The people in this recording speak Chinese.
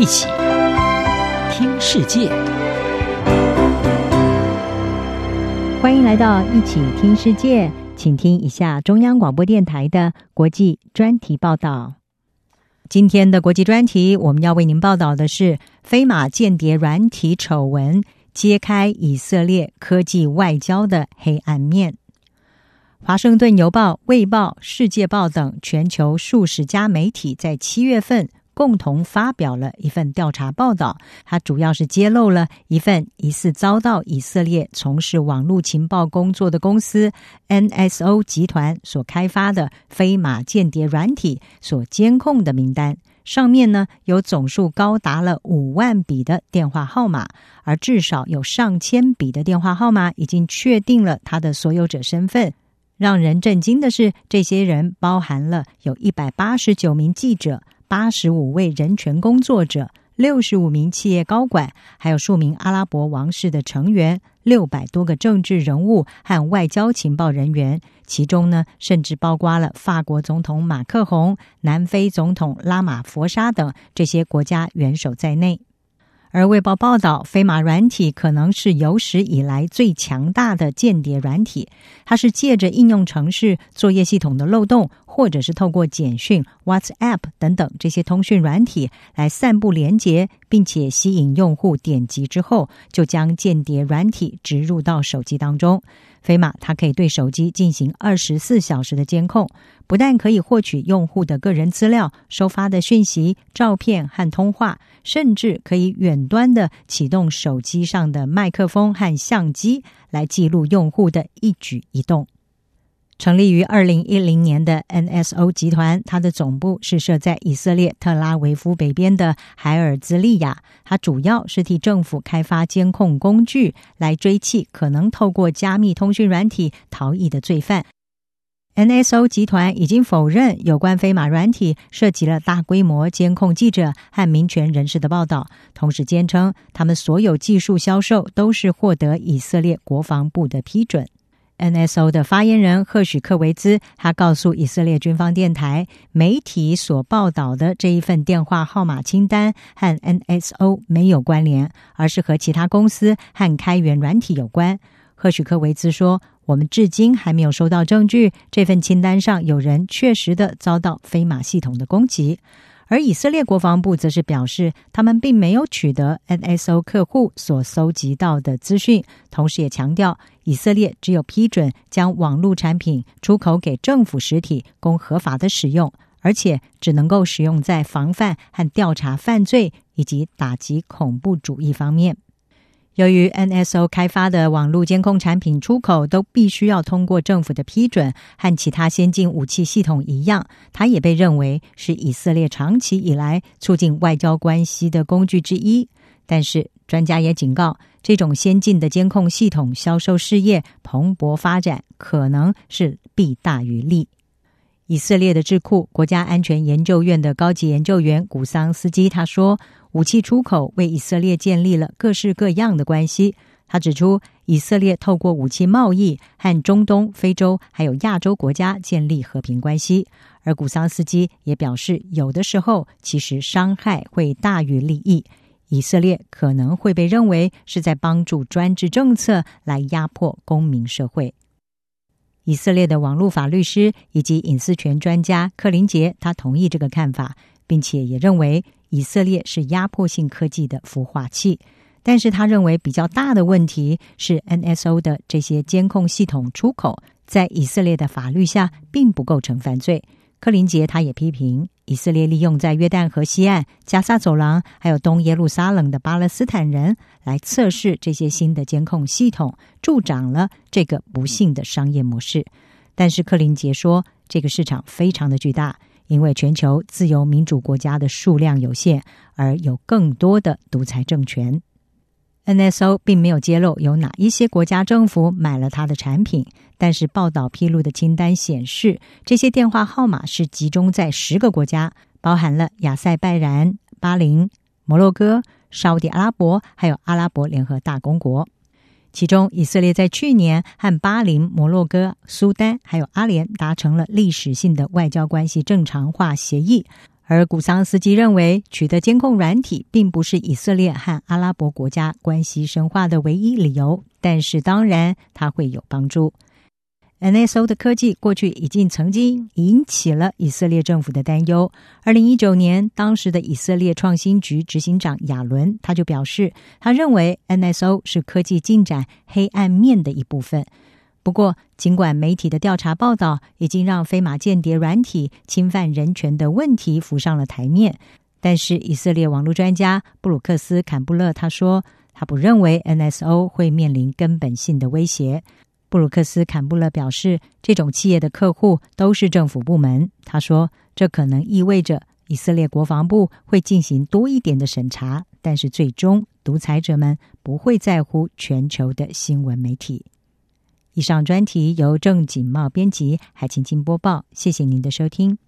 一起听世界，欢迎来到一起听世界，请听一下中央广播电台的国际专题报道。今天的国际专题，我们要为您报道的是飞马间谍软体丑闻，揭开以色列科技外交的黑暗面。华盛顿邮报、卫报、世界报等全球数十家媒体在七月份共同发表了一份调查报道，它主要是揭露了一份疑似遭到以色列从事网络情报工作的公司 NSO 集团所开发的飞马间谍软体所监控的名单，上面呢有总数高达了五万笔的电话号码，而至少有上千笔的电话号码已经确定了他的所有者身份。让人震惊的是，这些人包含了有一百八十九名记者。八十五位人权工作者，六十五名企业高管，还有数名阿拉伯王室的成员，六百多个政治人物和外交情报人员，其中呢，甚至包括了法国总统马克宏、南非总统拉马佛沙等这些国家元首在内。而《卫报》报道，飞马软体可能是有史以来最强大的间谍软体。它是借着应用程式、作业系统的漏洞，或者是透过简讯、WhatsApp 等等这些通讯软体来散布连结，并且吸引用户点击之后，就将间谍软体植入到手机当中。飞马它可以对手机进行二十四小时的监控，不但可以获取用户的个人资料、收发的讯息、照片和通话，甚至可以远端的启动手机上的麦克风和相机来记录用户的一举一动。成立于二零一零年的 NSO 集团，它的总部是设在以色列特拉维夫北边的海尔兹利亚。它主要是替政府开发监控工具，来追缉可能透过加密通讯软体逃逸的罪犯。NSO 集团已经否认有关飞马软体涉及了大规模监控记者和民权人士的报道，同时坚称他们所有技术销售都是获得以色列国防部的批准。NSO 的发言人赫许克维兹，他告诉以色列军方电台，媒体所报道的这一份电话号码清单和 NSO 没有关联，而是和其他公司和开源软体有关。赫许克维兹说：“我们至今还没有收到证据，这份清单上有人确实的遭到飞马系统的攻击。”而以色列国防部则是表示，他们并没有取得 NSO 客户所搜集到的资讯，同时也强调，以色列只有批准将网络产品出口给政府实体供合法的使用，而且只能够使用在防范和调查犯罪以及打击恐怖主义方面。由于 NSO 开发的网络监控产品出口都必须要通过政府的批准，和其他先进武器系统一样，它也被认为是以色列长期以来促进外交关系的工具之一。但是，专家也警告，这种先进的监控系统销售事业蓬勃发展，可能是弊大于利。以色列的智库国家安全研究院的高级研究员古桑斯基他说。武器出口为以色列建立了各式各样的关系。他指出，以色列透过武器贸易和中东、非洲还有亚洲国家建立和平关系。而古桑斯基也表示，有的时候其实伤害会大于利益。以色列可能会被认为是在帮助专制政策来压迫公民社会。以色列的网络法律师以及隐私权专家克林杰，他同意这个看法，并且也认为。以色列是压迫性科技的孵化器，但是他认为比较大的问题是 NSO 的这些监控系统出口在以色列的法律下并不构成犯罪。克林杰他也批评以色列利用在约旦河西岸、加萨走廊还有东耶路撒冷的巴勒斯坦人来测试这些新的监控系统，助长了这个不幸的商业模式。但是克林杰说，这个市场非常的巨大。因为全球自由民主国家的数量有限，而有更多的独裁政权。NSO 并没有揭露有哪一些国家政府买了他的产品，但是报道披露的清单显示，这些电话号码是集中在十个国家，包含了亚塞拜然、巴林、摩洛哥、沙乌地阿拉伯，还有阿拉伯联合大公国。其中，以色列在去年和巴林、摩洛哥、苏丹还有阿联达成了历史性的外交关系正常化协议，而古桑斯基认为，取得监控软体并不是以色列和阿拉伯国家关系深化的唯一理由，但是当然它会有帮助。NSO 的科技过去已经曾经引起了以色列政府的担忧。二零一九年，当时的以色列创新局执行长亚伦他就表示，他认为 NSO 是科技进展黑暗面的一部分。不过，尽管媒体的调查报道已经让飞马间谍软体侵犯人权的问题浮上了台面，但是以色列网络专家布鲁克斯·坎布勒他说，他不认为 NSO 会面临根本性的威胁。布鲁克斯·坎布勒表示，这种企业的客户都是政府部门。他说，这可能意味着以色列国防部会进行多一点的审查，但是最终独裁者们不会在乎全球的新闻媒体。以上专题由郑锦茂编辑，海晴晴播报。谢谢您的收听。